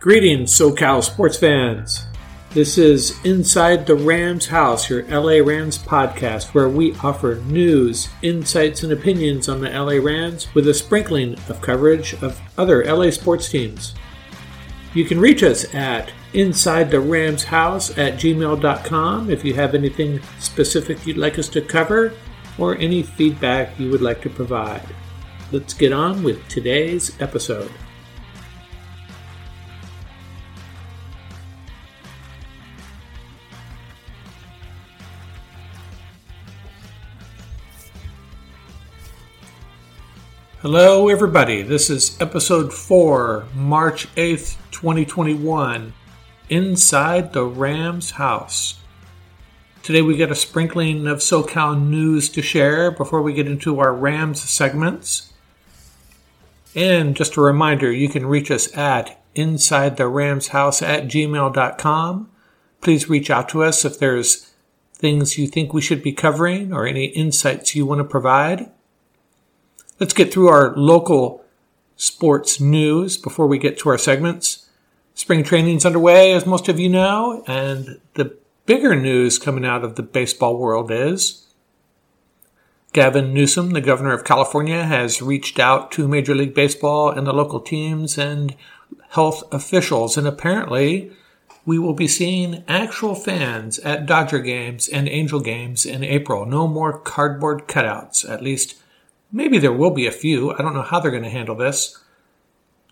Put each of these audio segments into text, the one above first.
Greetings, SoCal sports fans. This is Inside the Rams House, your LA Rams podcast, where we offer news, insights, and opinions on the LA Rams with a sprinkling of coverage of other LA sports teams. You can reach us at inside the Rams House at gmail.com if you have anything specific you'd like us to cover or any feedback you would like to provide. Let's get on with today's episode. Hello, everybody. This is episode 4, March 8th, 2021, Inside the Rams House. Today we get a sprinkling of SoCal news to share before we get into our Rams segments. And just a reminder, you can reach us at inside the Rams House at gmail.com. Please reach out to us if there's things you think we should be covering or any insights you want to provide. Let's get through our local sports news before we get to our segments. Spring training's underway, as most of you know, and the bigger news coming out of the baseball world is Gavin Newsom, the governor of California, has reached out to Major League Baseball and the local teams and health officials, and apparently we will be seeing actual fans at Dodger games and Angel games in April. No more cardboard cutouts, at least Maybe there will be a few. I don't know how they're going to handle this.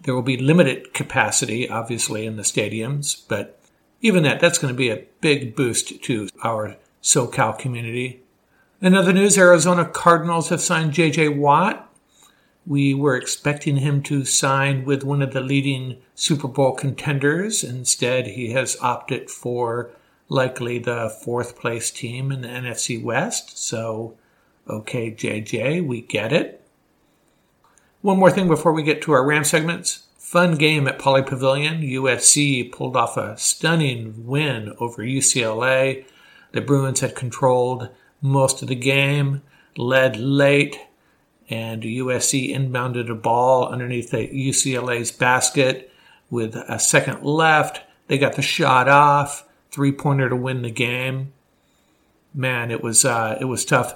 There will be limited capacity, obviously, in the stadiums, but even that, that's going to be a big boost to our SoCal community. In other news, Arizona Cardinals have signed JJ Watt. We were expecting him to sign with one of the leading Super Bowl contenders. Instead, he has opted for likely the fourth place team in the NFC West. So Okay, JJ, we get it. One more thing before we get to our Ram segments. Fun game at Poly Pavilion. USC pulled off a stunning win over UCLA. The Bruins had controlled most of the game, led late, and USC inbounded a ball underneath the UCLA's basket with a second left. They got the shot off, three pointer to win the game. Man, it was uh, it was tough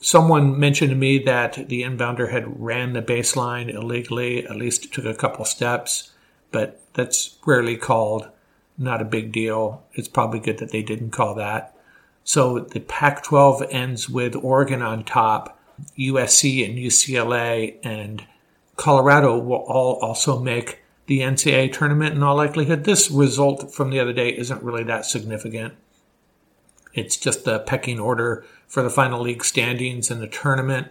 someone mentioned to me that the inbounder had ran the baseline illegally, at least took a couple steps, but that's rarely called. Not a big deal. It's probably good that they didn't call that. So the Pac 12 ends with Oregon on top, USC and UCLA and Colorado will all also make the NCAA tournament in all likelihood. This result from the other day isn't really that significant. It's just the pecking order for the final league standings in the tournament.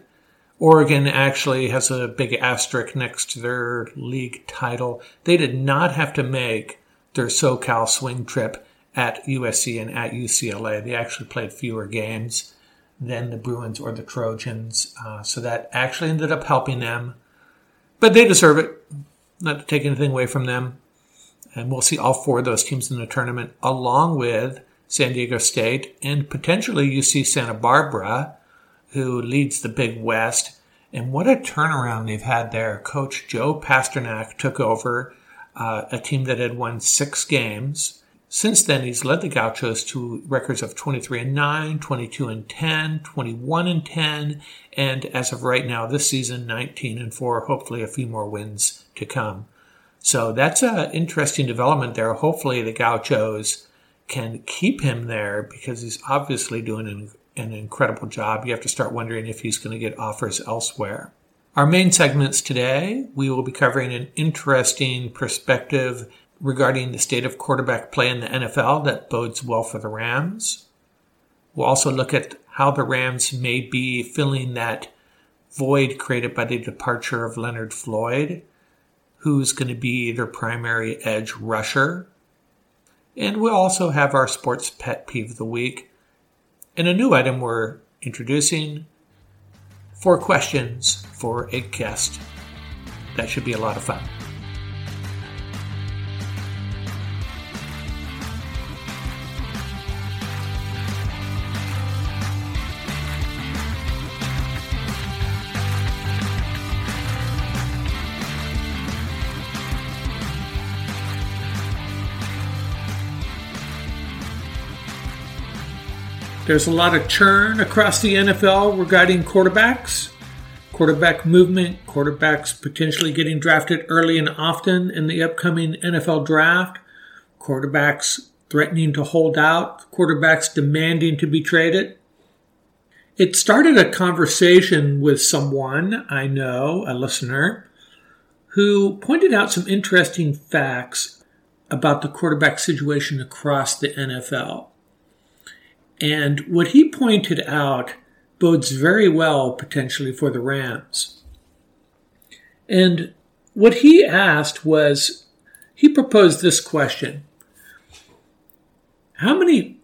Oregon actually has a big asterisk next to their league title. They did not have to make their SoCal swing trip at USC and at UCLA. They actually played fewer games than the Bruins or the Trojans. Uh, so that actually ended up helping them. But they deserve it. Not to take anything away from them. And we'll see all four of those teams in the tournament, along with San Diego State and potentially UC Santa Barbara, who leads the Big West. And what a turnaround they've had there. Coach Joe Pasternack took over uh, a team that had won six games since then, he's led the Gauchos to records of 23 and 9, 22 and 10, 21 and 10, and as of right now, this season, 19 and 4, hopefully a few more wins to come. So that's an interesting development there. Hopefully, the Gauchos can keep him there because he's obviously doing an, an incredible job. You have to start wondering if he's going to get offers elsewhere. Our main segments today, we will be covering an interesting perspective regarding the state of quarterback play in the NFL that bodes well for the Rams. We'll also look at how the Rams may be filling that void created by the departure of Leonard Floyd, who's going to be their primary edge rusher. And we'll also have our sports pet peeve of the week and a new item we're introducing four questions for a guest. That should be a lot of fun. There's a lot of churn across the NFL regarding quarterbacks, quarterback movement, quarterbacks potentially getting drafted early and often in the upcoming NFL draft, quarterbacks threatening to hold out, quarterbacks demanding to be traded. It started a conversation with someone I know, a listener, who pointed out some interesting facts about the quarterback situation across the NFL. And what he pointed out bodes very well potentially for the Rams. And what he asked was he proposed this question How many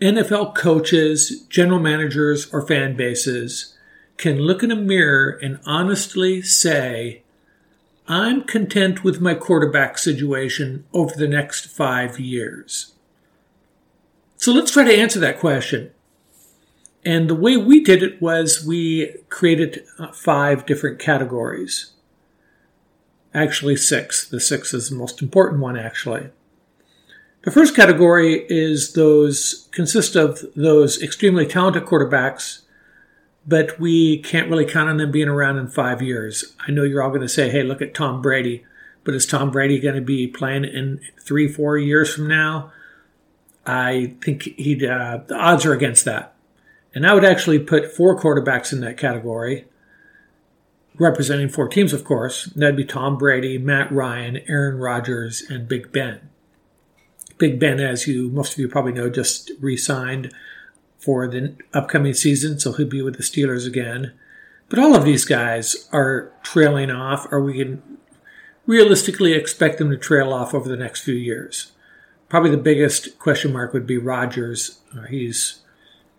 NFL coaches, general managers, or fan bases can look in a mirror and honestly say, I'm content with my quarterback situation over the next five years? So let's try to answer that question. And the way we did it was we created uh, five different categories. Actually, six. The six is the most important one, actually. The first category is those, consist of those extremely talented quarterbacks, but we can't really count on them being around in five years. I know you're all going to say, hey, look at Tom Brady, but is Tom Brady going to be playing in three, four years from now? I think he uh, the odds are against that. And I would actually put four quarterbacks in that category, representing four teams, of course. That'd be Tom Brady, Matt Ryan, Aaron Rodgers, and Big Ben. Big Ben, as you most of you probably know, just re-signed for the upcoming season, so he'll be with the Steelers again. But all of these guys are trailing off, or we can realistically expect them to trail off over the next few years. Probably the biggest question mark would be Rodgers. Uh, he's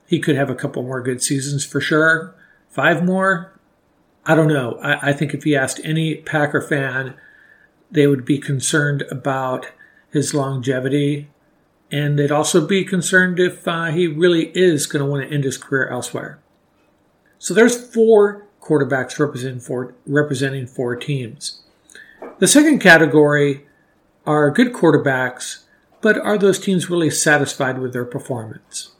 he could have a couple more good seasons for sure. Five more, I don't know. I, I think if you asked any Packer fan, they would be concerned about his longevity, and they'd also be concerned if uh, he really is going to want to end his career elsewhere. So there's four quarterbacks representing four, representing four teams. The second category are good quarterbacks but are those teams really satisfied with their performance?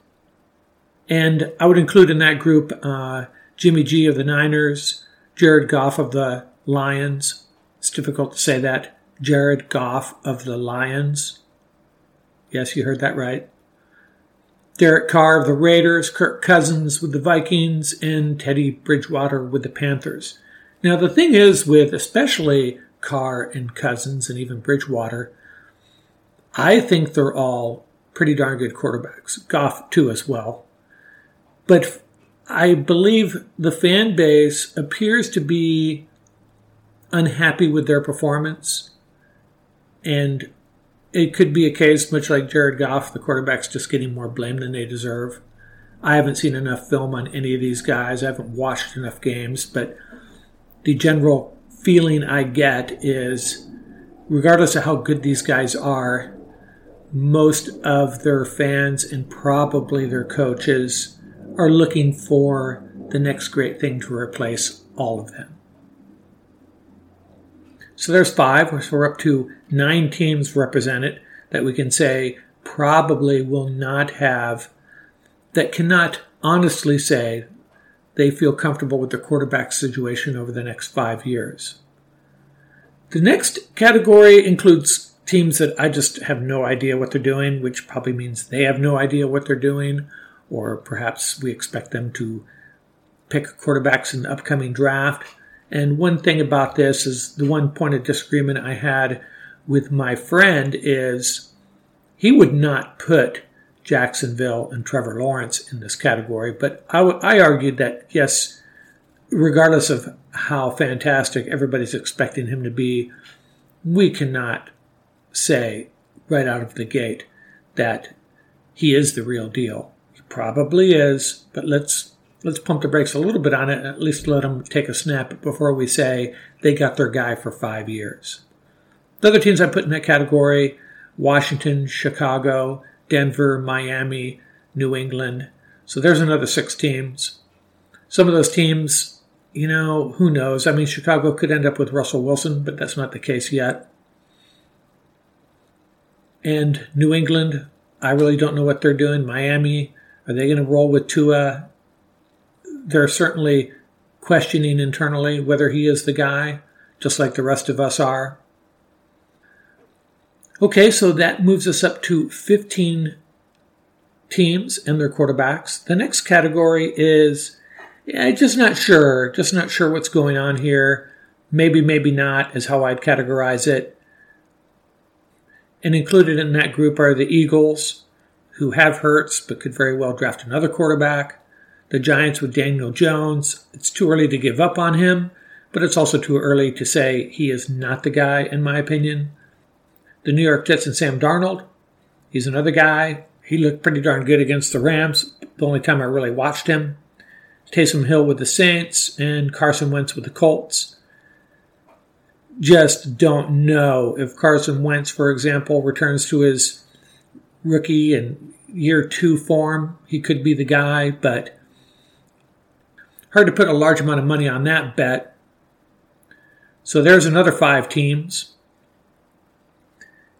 And I would include in that group uh, Jimmy G of the Niners, Jared Goff of the Lions. It's difficult to say that. Jared Goff of the Lions. Yes, you heard that right. Derek Carr of the Raiders, Kirk Cousins with the Vikings, and Teddy Bridgewater with the Panthers. Now, the thing is with especially Carr and Cousins and even Bridgewater, I think they're all pretty darn good quarterbacks. Goff, too, as well. But I believe the fan base appears to be unhappy with their performance. And it could be a case, much like Jared Goff, the quarterback's just getting more blame than they deserve. I haven't seen enough film on any of these guys. I haven't watched enough games, but the general feeling I get is regardless of how good these guys are, most of their fans and probably their coaches are looking for the next great thing to replace all of them. So there's five, so we're up to nine teams represented that we can say probably will not have, that cannot honestly say they feel comfortable with their quarterback situation over the next five years. The next category includes teams that I just have no idea what they're doing, which probably means they have no idea what they're doing, or perhaps we expect them to pick quarterbacks in the upcoming draft. And one thing about this is the one point of disagreement I had with my friend is he would not put Jacksonville and Trevor Lawrence in this category, but I, w- I argued that yes, regardless of how fantastic everybody's expecting him to be, we cannot say right out of the gate that he is the real deal. He probably is, but let's let's pump the brakes a little bit on it and at least let them take a snap before we say they got their guy for five years. The other teams I put in that category Washington, Chicago, Denver, Miami, New England. So there's another six teams. Some of those teams, you know, who knows? I mean, Chicago could end up with Russell Wilson, but that's not the case yet. And New England, I really don't know what they're doing. Miami, are they going to roll with Tua? they're certainly questioning internally whether he is the guy, just like the rest of us are. Okay, so that moves us up to 15 teams and their quarterbacks. The next category is yeah, just not sure, just not sure what's going on here. Maybe, maybe not, is how I'd categorize it. And included in that group are the Eagles, who have Hurts but could very well draft another quarterback the Giants with Daniel Jones. It's too early to give up on him, but it's also too early to say he is not the guy, in my opinion. The New York Jets and Sam Darnold. He's another guy. He looked pretty darn good against the Rams, the only time I really watched him. Taysom Hill with the Saints and Carson Wentz with the Colts. Just don't know if Carson Wentz, for example, returns to his rookie and year two form. He could be the guy, but Hard to put a large amount of money on that bet. So there's another five teams.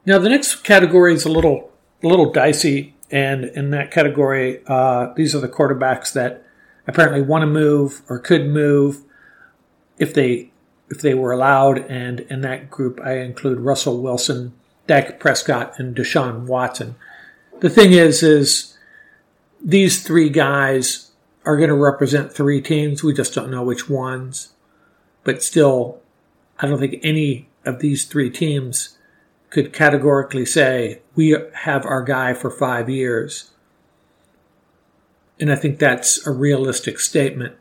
Now the next category is a little a little dicey, and in that category, uh, these are the quarterbacks that apparently want to move or could move if they if they were allowed. And in that group, I include Russell Wilson, Dak Prescott, and Deshaun Watson. The thing is, is these three guys are going to represent three teams. We just don't know which ones. But still, I don't think any of these three teams could categorically say, we have our guy for five years. And I think that's a realistic statement.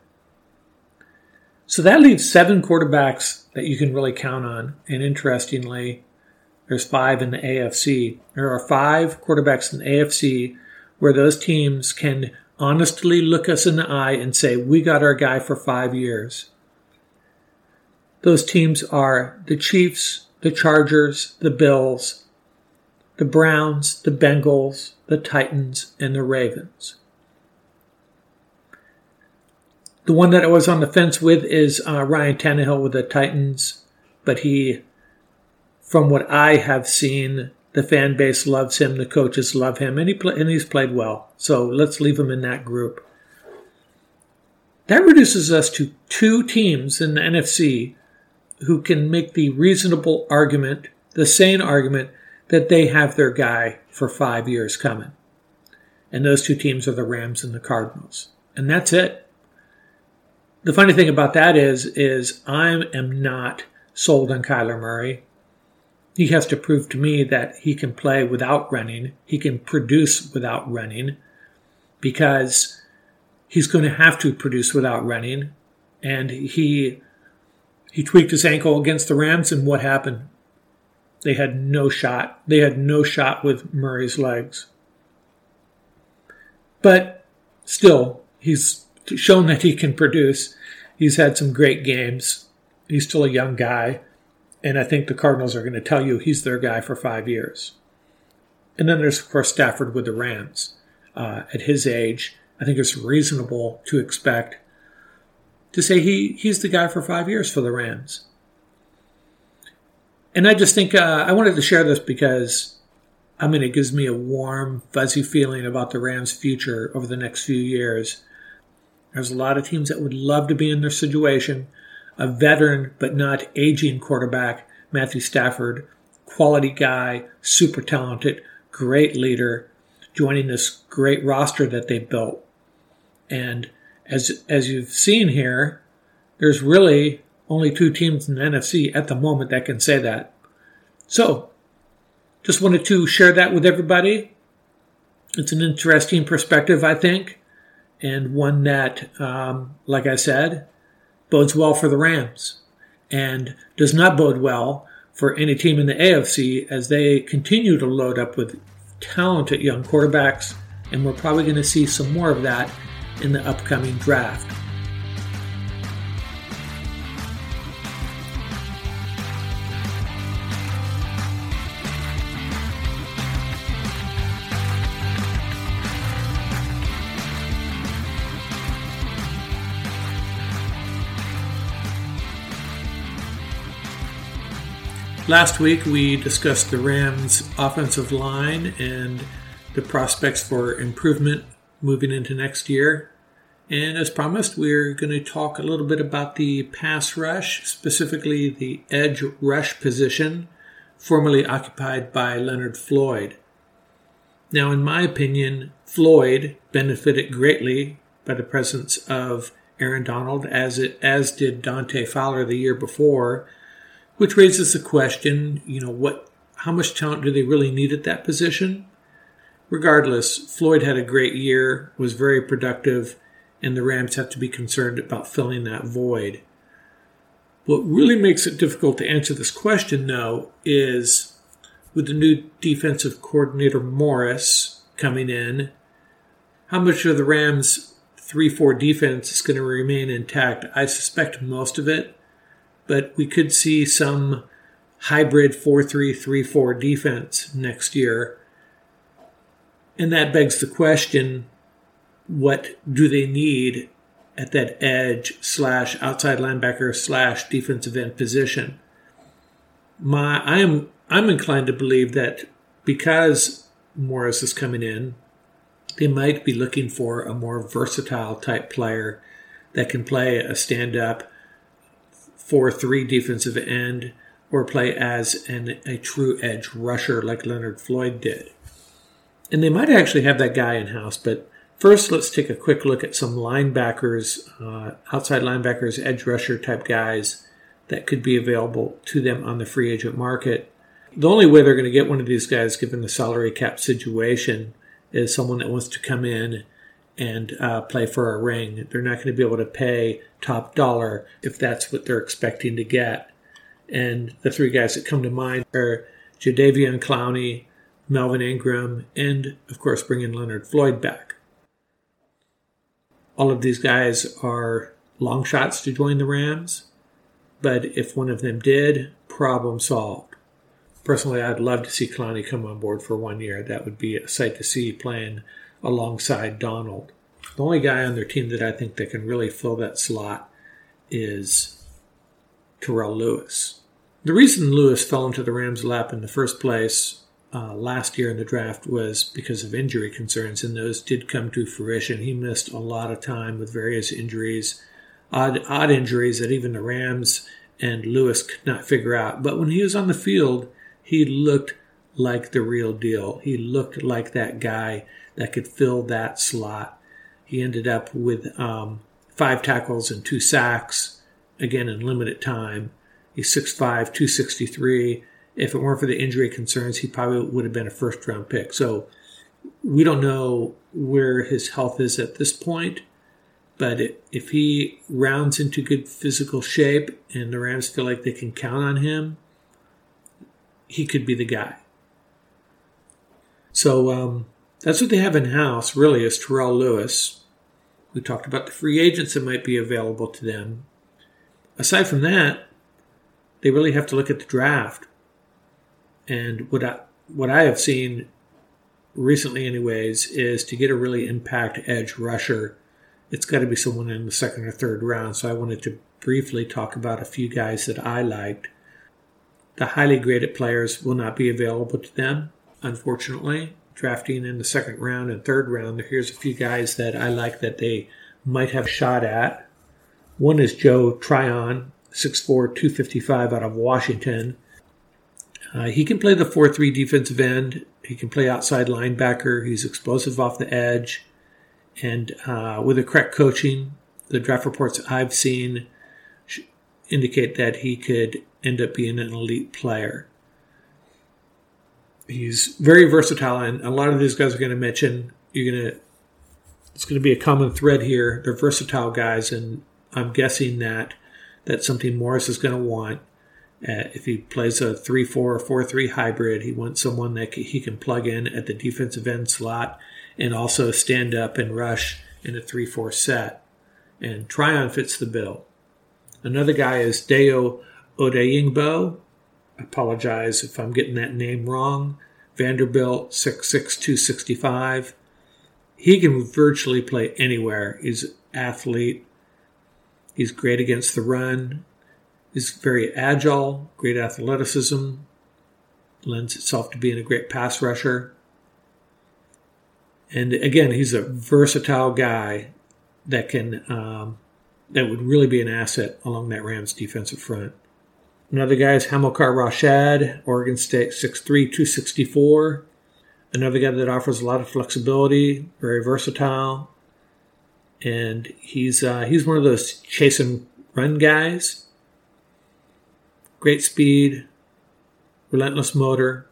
So that leaves seven quarterbacks that you can really count on. And interestingly, there's five in the AFC. There are five quarterbacks in the AFC where those teams can honestly look us in the eye and say, we got our guy for five years. Those teams are the Chiefs, the Chargers, the Bills, the Browns, the Bengals, the Titans, and the Ravens. The one that I was on the fence with is uh, Ryan Tannehill with the Titans, but he, from what I have seen, the fan base loves him. The coaches love him, and he play, and he's played well. So let's leave him in that group. That reduces us to two teams in the NFC who can make the reasonable argument, the sane argument, that they have their guy for five years coming. And those two teams are the Rams and the Cardinals. And that's it. The funny thing about that is, is I am not sold on Kyler Murray. He has to prove to me that he can play without running. He can produce without running because he's going to have to produce without running. And he he tweaked his ankle against the Rams, and what happened? They had no shot. They had no shot with Murray's legs. But still, he's shown that he can produce. He's had some great games. He's still a young guy. And I think the Cardinals are going to tell you he's their guy for five years. And then there's, of course, Stafford with the Rams. Uh, at his age, I think it's reasonable to expect to say he, he's the guy for five years for the Rams. And I just think uh, I wanted to share this because I mean, it gives me a warm, fuzzy feeling about the Rams' future over the next few years. There's a lot of teams that would love to be in their situation. A veteran but not aging quarterback, Matthew Stafford, quality guy, super talented, great leader, joining this great roster that they built. And as as you've seen here, there's really only two teams in the NFC at the moment that can say that. So, just wanted to share that with everybody. It's an interesting perspective, I think, and one that, um, like I said, bodes well for the Rams and does not bode well for any team in the AFC as they continue to load up with talented young quarterbacks, and we're probably going to see some more of that in the upcoming draft. Last week we discussed the Rams' offensive line and the prospects for improvement moving into next year. And as promised, we're going to talk a little bit about the pass rush, specifically the edge rush position, formerly occupied by Leonard Floyd. Now, in my opinion, Floyd benefited greatly by the presence of Aaron Donald, as it as did Dante Fowler the year before, which raises the question, you know, what how much talent do they really need at that position? Regardless, Floyd had a great year, was very productive, and the Rams have to be concerned about filling that void. What really makes it difficult to answer this question, though, is with the new defensive coordinator Morris coming in, how much of the Rams' 3 4 defense is going to remain intact? I suspect most of it but we could see some hybrid 4 3 3 4 defense next year. And that begs the question what do they need at that edge slash outside linebacker slash defensive end position? My, I am I'm inclined to believe that because Morris is coming in, they might be looking for a more versatile type player that can play a stand up 4 3 defensive end or play as an, a true edge rusher like Leonard Floyd did. And they might actually have that guy in house, but first let's take a quick look at some linebackers, uh, outside linebackers, edge rusher type guys that could be available to them on the free agent market. The only way they're going to get one of these guys, given the salary cap situation, is someone that wants to come in and uh, play for a ring. They're not going to be able to pay top dollar if that's what they're expecting to get. And the three guys that come to mind are Jadeveon Clowney, Melvin Ingram, and of course bringing Leonard Floyd back. All of these guys are long shots to join the Rams, but if one of them did, problem solved. Personally, I'd love to see Clowney come on board for one year. That would be a sight to see playing alongside Donald. The only guy on their team that I think that can really fill that slot is Terrell Lewis. The reason Lewis fell into the Rams' lap in the first place uh, last year in the draft was because of injury concerns, and those did come to fruition. He missed a lot of time with various injuries, odd, odd injuries that even the Rams and Lewis could not figure out. But when he was on the field, he looked like the real deal. He looked like that guy that could fill that slot. He ended up with um, five tackles and two sacks, again in limited time. He's 6'5, 263. If it weren't for the injury concerns, he probably would have been a first round pick. So we don't know where his health is at this point. But if he rounds into good physical shape and the Rams feel like they can count on him, he could be the guy. So um, that's what they have in house, really, is Terrell Lewis. We talked about the free agents that might be available to them. Aside from that, they really have to look at the draft. And what I, what I have seen recently, anyways, is to get a really impact edge rusher it's got to be someone in the second or third round. So I wanted to briefly talk about a few guys that I liked. The highly graded players will not be available to them, unfortunately. Drafting in the second round and third round, here's a few guys that I like that they might have shot at. One is Joe Tryon, 6'4, 255 out of Washington. Uh, he can play the 4 3 defensive end. He can play outside linebacker. He's explosive off the edge. And uh, with the correct coaching, the draft reports I've seen indicate that he could end up being an elite player. He's very versatile, and a lot of these guys are going to mention you're going to. It's going to be a common thread here. They're versatile guys, and I'm guessing that that's something Morris is going to want. Uh, if he plays a 3 4 or 4 3 hybrid, he wants someone that he can plug in at the defensive end slot and also stand up and rush in a 3 4 set. And Tryon fits the bill. Another guy is Dayo Odeyingbo. Apologize if I'm getting that name wrong. Vanderbilt, 6'6, 265. He can virtually play anywhere. He's athlete. He's great against the run. He's very agile, great athleticism, lends itself to being a great pass rusher. And again, he's a versatile guy that can um, that would really be an asset along that Rams defensive front. Another guy is Hamilcar Rashed, Oregon State 6'3", 264. Another guy that offers a lot of flexibility, very versatile, and he's uh, he's one of those chase and run guys. Great speed, relentless motor.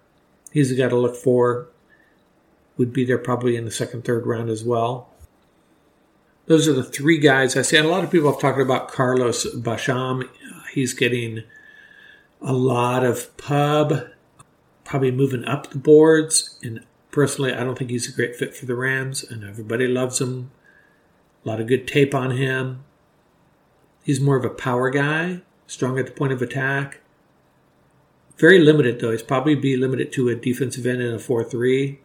He's the guy to look for would be there probably in the second, third round as well. Those are the three guys I see. And a lot of people have talked about Carlos Basham. He's getting a lot of pub, probably moving up the boards. And personally, I don't think he's a great fit for the Rams, and everybody loves him. A lot of good tape on him. He's more of a power guy, strong at the point of attack. Very limited, though. He's probably be limited to a defensive end in a 4 3.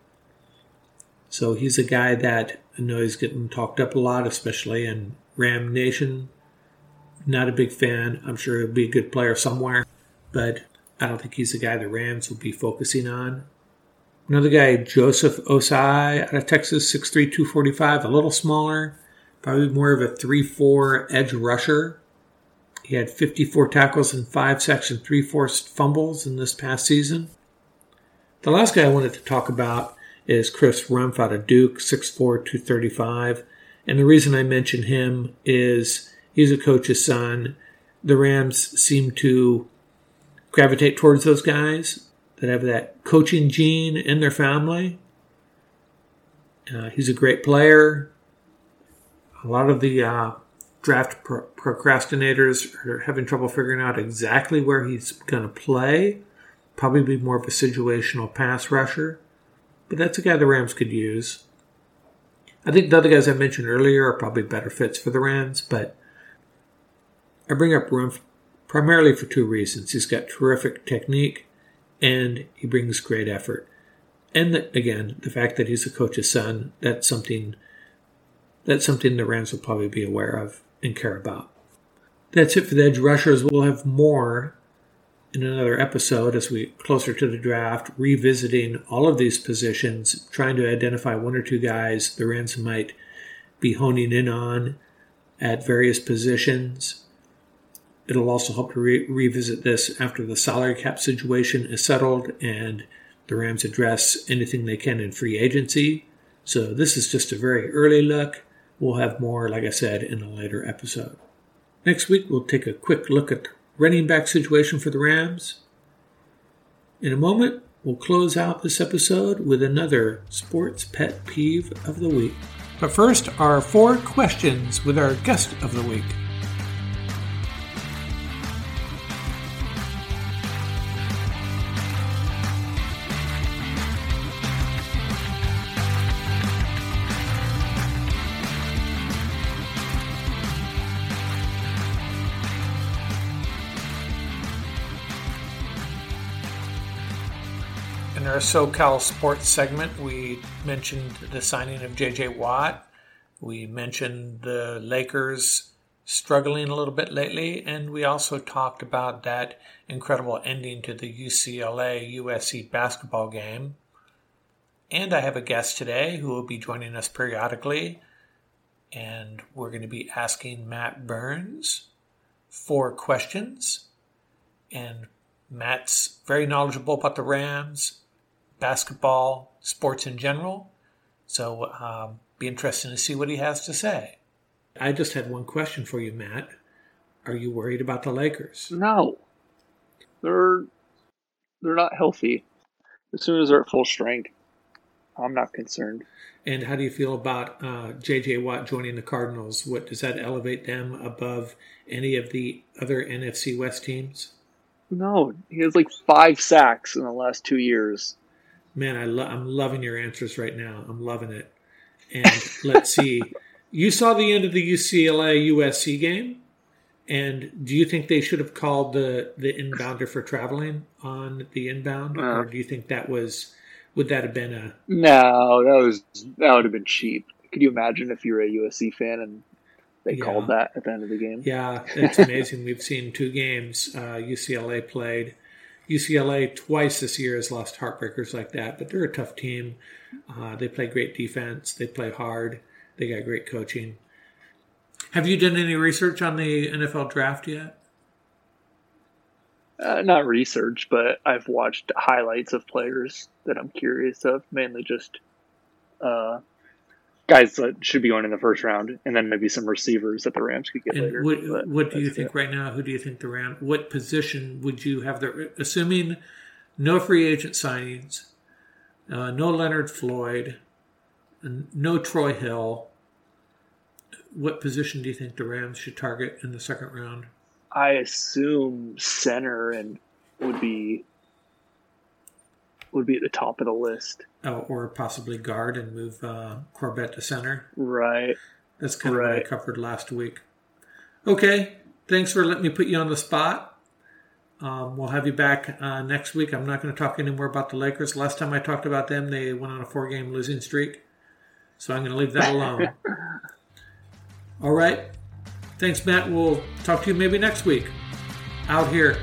So he's a guy that I know he's getting talked up a lot, especially in Ram Nation. Not a big fan. I'm sure he'll be a good player somewhere, but I don't think he's the guy the Rams will be focusing on. Another guy, Joseph Ossai out of Texas, 6'3, 245, a little smaller, probably more of a 3 4 edge rusher. He had 54 tackles and 5 sacks and 3 forced fumbles in this past season. The last guy I wanted to talk about is Chris Rumph out of Duke, 6'4, 235. And the reason I mention him is he's a coach's son. The Rams seem to gravitate towards those guys that have that coaching gene in their family. Uh, he's a great player. A lot of the uh, draft pro- procrastinators are having trouble figuring out exactly where he's going to play. Probably be more of a situational pass rusher but that's a guy the Rams could use. I think the other guys I mentioned earlier are probably better fits for the Rams, but I bring up Rumph primarily for two reasons. He's got terrific technique and he brings great effort. And the, again, the fact that he's a coach's son, that's something that's something the Rams will probably be aware of and care about. That's it for the edge rushers. We'll have more in another episode as we closer to the draft, revisiting all of these positions, trying to identify one or two guys the Rams might be honing in on at various positions. It'll also help to re- revisit this after the salary cap situation is settled and the Rams address anything they can in free agency. So this is just a very early look. We'll have more, like I said, in a later episode. Next week, we'll take a quick look at the running back situation for the Rams. In a moment, we'll close out this episode with another sports pet peeve of the week. But first, our four questions with our guest of the week. Our SoCal sports segment, we mentioned the signing of JJ Watt. We mentioned the Lakers struggling a little bit lately, and we also talked about that incredible ending to the UCLA USC basketball game. And I have a guest today who will be joining us periodically, and we're going to be asking Matt Burns four questions. And Matt's very knowledgeable about the Rams, basketball, sports in general. So, um, be interesting to see what he has to say. I just had one question for you, Matt. Are you worried about the Lakers? No, they're they're not healthy. As soon as they're at full strength, I'm not concerned. And how do you feel about uh, J.J. Watt joining the Cardinals? What does that elevate them above any of the other NFC West teams? No, he has like five sacks in the last two years. Man, I lo- I'm loving your answers right now. I'm loving it. And let's see. You saw the end of the UCLA USC game, and do you think they should have called the the inbounder for traveling on the inbound, Uh. or do you think that was would that have been a No, that was that would have been cheap. Could you imagine if you were a USC fan and they Yeah. called that at the end of the game? Yeah, it's amazing. We've seen two games uh, UCLA played. UCLA twice this year has lost heartbreakers like that, but they're a tough team. Uh, they play great defense. They play hard. They got great coaching. Have you done any research on the NFL draft yet? Uh, not research, but I've watched highlights of players that I'm curious of, mainly just uh, guys that should be going in the first round, and then maybe some receivers that the Rams could get later. What, but what do you think it. right now? Who do you think the Ram? What position would you have the? Assuming no free agent signings, uh, no Leonard Floyd, and no Troy Hill. What position do you think the Rams should target in the second round? I assume center and would be would be at the top of the list. Oh, or possibly guard and move uh, Corbett to center. Right. That's kind of what I covered last week. Okay, thanks for letting me put you on the spot. Um, we'll have you back uh, next week. I'm not going to talk anymore about the Lakers. Last time I talked about them, they went on a four game losing streak. So I'm going to leave that alone. All right. Thanks, Matt. We'll talk to you maybe next week. Out here.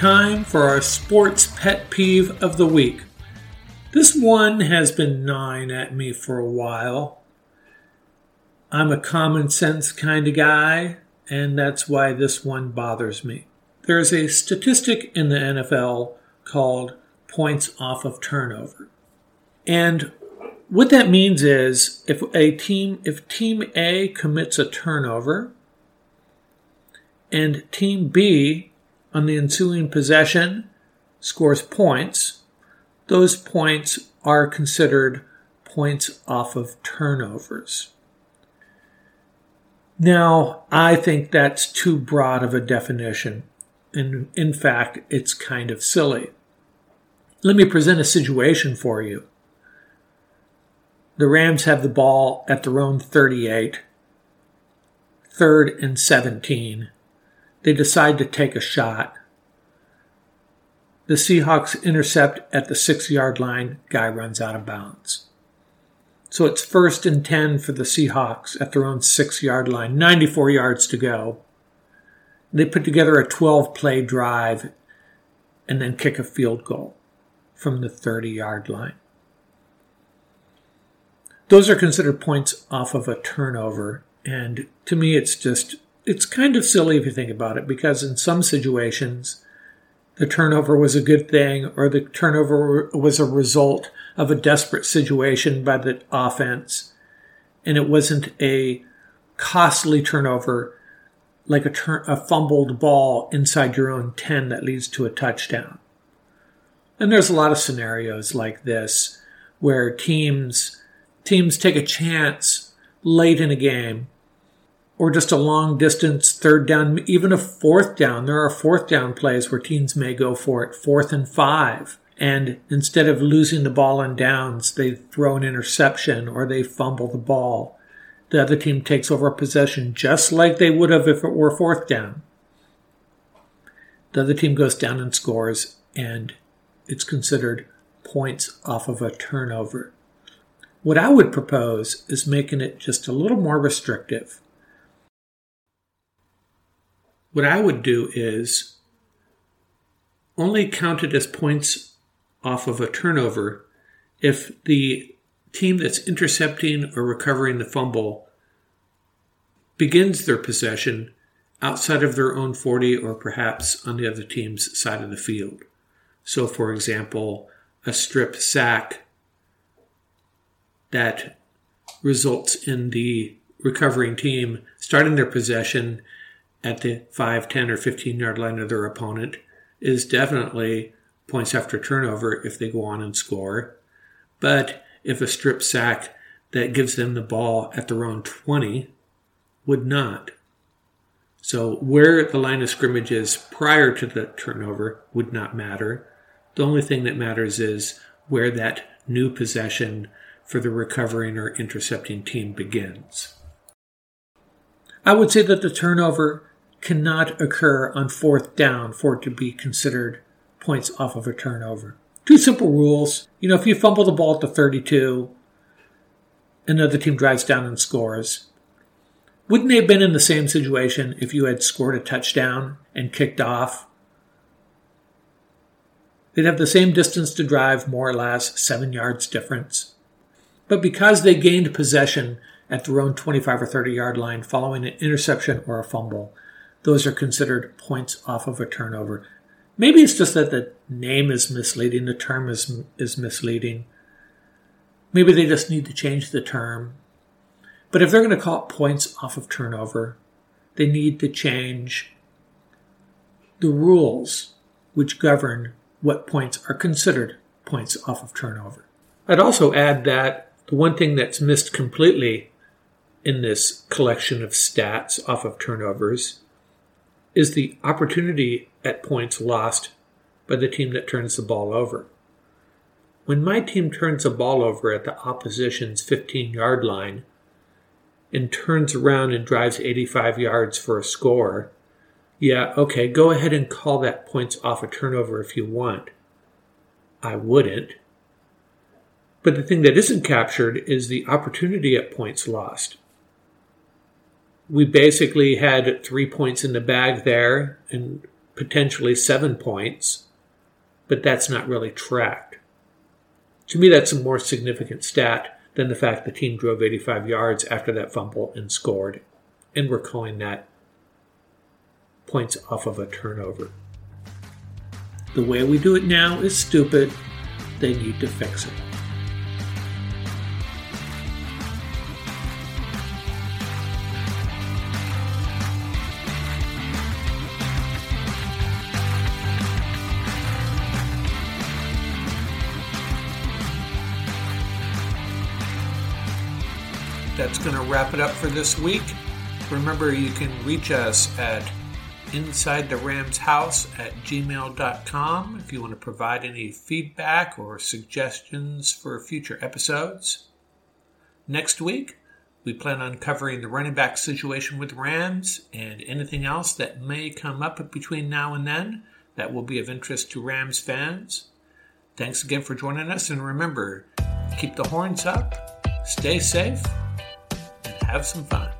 Time for our sports pet peeve of the week. This one has been gnawing at me for a while. I'm a common sense kind of guy, and that's why this one bothers me. There's a statistic in the NFL called points off of turnover. And what that means is if a team if team A commits a turnover and team B on the ensuing possession scores points, those points are considered points off of turnovers. Now, I think that's too broad of a definition, and in fact, it's kind of silly. Let me present a situation for you. The Rams have the ball at their own 38, third and 17 they decide to take a shot. The Seahawks intercept at the six yard line, guy runs out of bounds. So it's first and 10 for the Seahawks at their own six yard line, 94 yards to go. They put together a 12 play drive and then kick a field goal from the 30 yard line. Those are considered points off of a turnover. And to me, it's just, it's kind of silly if you think about it because in some situations, the turnover was a good thing or the turnover was a result of a desperate situation by the offense and it wasn't a costly turnover like a, a fumbled ball inside your own 10 that leads to a touchdown. And there's a lot of scenarios like this where teams teams take a chance late in a game or just a long distance third down, even a fourth down. There are fourth down plays where teams may go for it, fourth and five. And instead of losing the ball on downs, they throw an interception or they fumble the ball. The other team takes over possession just like they would have if it were fourth down. The other team goes down and scores, and it's considered points off of a turnover. What I would propose is making it just a little more restrictive. What I would do is only count it as points off of a turnover if the team that's intercepting or recovering the fumble begins their possession outside of their own 40 or perhaps on the other team's side of the field. So, for example, a strip sack that results in the recovering team starting their possession at the 5, 10, or 15 yard line of their opponent is definitely points after turnover if they go on and score. But if a strip sack that gives them the ball at their own 20 would not. So where the line of scrimmage is prior to the turnover would not matter. The only thing that matters is where that new possession for the recovering or intercepting team begins. I would say that the turnover cannot occur on fourth down for it to be considered points off of a turnover. Two simple rules. You know, if you fumble the ball at the 32, another team drives down and scores. Wouldn't they have been in the same situation if you had scored a touchdown and kicked off? They'd have the same distance to drive, more or less, seven yards difference. But because they gained possession at their own 25 or 30 yard line following an interception or a fumble, those are considered points off of a turnover. Maybe it's just that the name is misleading, the term is, is misleading. Maybe they just need to change the term. But if they're going to call it points off of turnover, they need to change the rules which govern what points are considered points off of turnover. I'd also add that the one thing that's missed completely in this collection of stats off of turnovers is the opportunity at points lost by the team that turns the ball over. When my team turns the ball over at the opposition's 15 yard line and turns around and drives 85 yards for a score, yeah, okay, go ahead and call that points off a turnover if you want. I wouldn't. But the thing that isn't captured is the opportunity at points lost we basically had three points in the bag there and potentially seven points, but that's not really tracked. To me, that's a more significant stat than the fact the team drove 85 yards after that fumble and scored. And we're calling that points off of a turnover. The way we do it now is stupid. They need to fix it. That's going to wrap it up for this week. Remember, you can reach us at inside the Rams house at gmail.com if you want to provide any feedback or suggestions for future episodes. Next week, we plan on covering the running back situation with Rams and anything else that may come up between now and then that will be of interest to Rams fans. Thanks again for joining us, and remember keep the horns up, stay safe, have some fun.